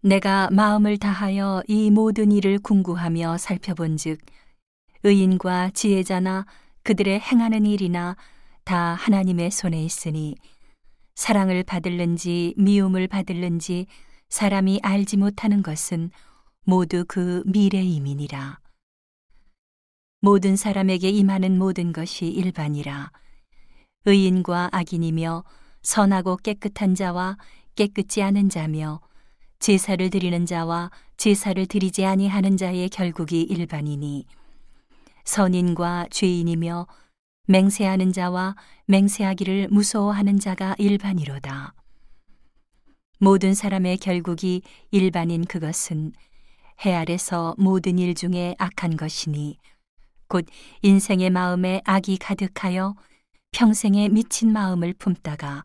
내가 마음을 다하여 이 모든 일을 궁구하며 살펴본즉 의인과 지혜자나 그들의 행하는 일이나 다 하나님의 손에 있으니 사랑을 받을는지 미움을 받을는지 사람이 알지 못하는 것은 모두 그 미래임이니라. 모든 사람에게 임하는 모든 것이 일반이라. 의인과 악인이며 선하고 깨끗한 자와 깨끗지 않은 자며 제사를 드리는 자와 제사를 드리지 아니하는 자의 결국이 일반이니 선인과 죄인이며 맹세하는 자와 맹세하기를 무서워하는 자가 일반이로다. 모든 사람의 결국이 일반인 그것은 해 아래서 모든 일 중에 악한 것이니 곧 인생의 마음에 악이 가득하여 평생에 미친 마음을 품다가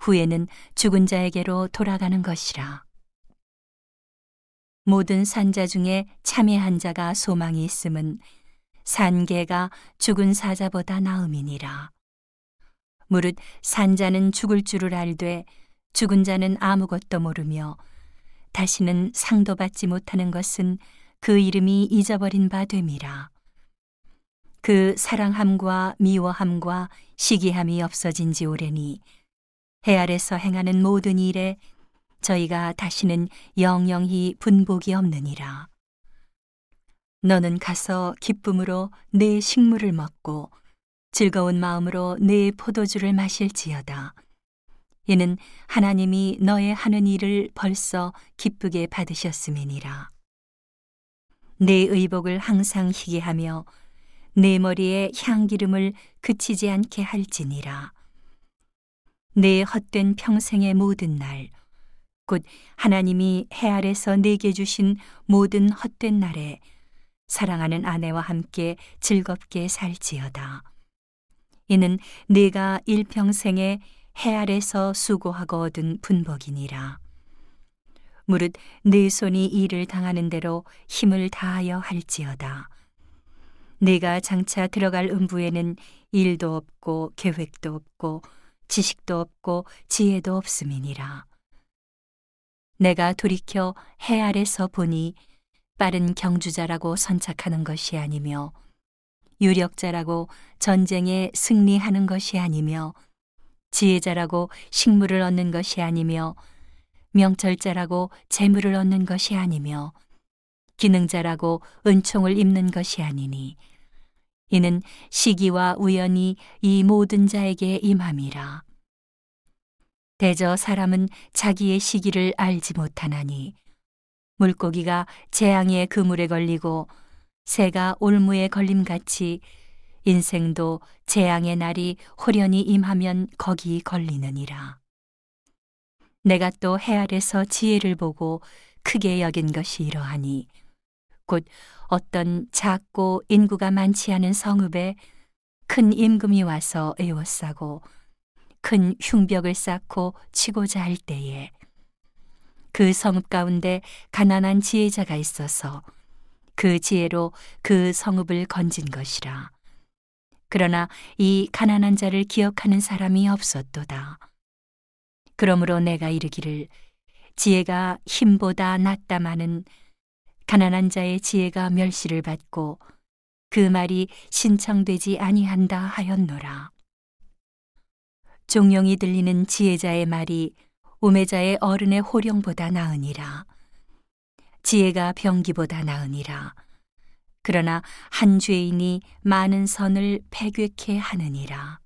후에는 죽은 자에게로 돌아가는 것이라. 모든 산자 중에 참회한 자가 소망이 있음은 산개가 죽은 사자보다 나음이니라. 무릇 산자는 죽을 줄을 알되 죽은 자는 아무것도 모르며 다시는 상도 받지 못하는 것은 그 이름이 잊어버린 바 됨이라. 그 사랑함과 미워함과 시기함이 없어진 지 오래니 해 아래서 행하는 모든 일에 저희가 다시는 영영히 분복이 없느니라. 너는 가서 기쁨으로 내 식물을 먹고 즐거운 마음으로 내 포도주를 마실지어다. 이는 하나님이 너의 하는 일을 벌써 기쁘게 받으셨음이니라. 내 의복을 항상 희게 하며 내 머리에 향기름을 그치지 않게 할지니라. 내 헛된 평생의 모든 날, 곧 하나님이 해 아래서 내게 주신 모든 헛된 날에 사랑하는 아내와 함께 즐겁게 살지어다. 이는 네가 일평생에 해 아래서 수고하고 얻은 분복이니라. 무릇 네 손이 일을 당하는 대로 힘을 다하여 할지어다. 네가 장차 들어갈 음부에는 일도 없고 계획도 없고 지식도 없고 지혜도 없음이니라. 내가 돌이켜 해 아래서 보니 빠른 경주자라고 선착하는 것이 아니며 유력자라고 전쟁에 승리하는 것이 아니며 지혜자라고 식물을 얻는 것이 아니며 명철자라고 재물을 얻는 것이 아니며 기능자라고 은총을 입는 것이 아니니 이는 시기와 우연이 이 모든 자에게 임함이라. 대저 사람은 자기의 시기를 알지 못하나니 물고기가 재앙의 그물에 걸리고 새가 올무에 걸림같이 인생도 재앙의 날이 호련히 임하면 거기 걸리느니라. 내가 또 해 아래서 지혜를 보고 크게 여긴 것이 이러하니 곧 어떤 작고 인구가 많지 않은 성읍에 큰 임금이 와서 에워싸고 큰 흉벽을 쌓고 치고자 할 때에 그 성읍 가운데 가난한 지혜자가 있어서 그 지혜로 그 성읍을 건진 것이라. 그러나 이 가난한 자를 기억하는 사람이 없었도다. 그러므로 내가 이르기를 지혜가 힘보다 낫다마는 가난한 자의 지혜가 멸시를 받고 그 말이 신청되지 아니한다 하였노라. 종용이 들리는 지혜자의 말이 우매자의 어른의 호령보다 나으니라. 지혜가 병기보다 나으니라. 그러나 한 죄인이 많은 선을 패괴케 하느니라.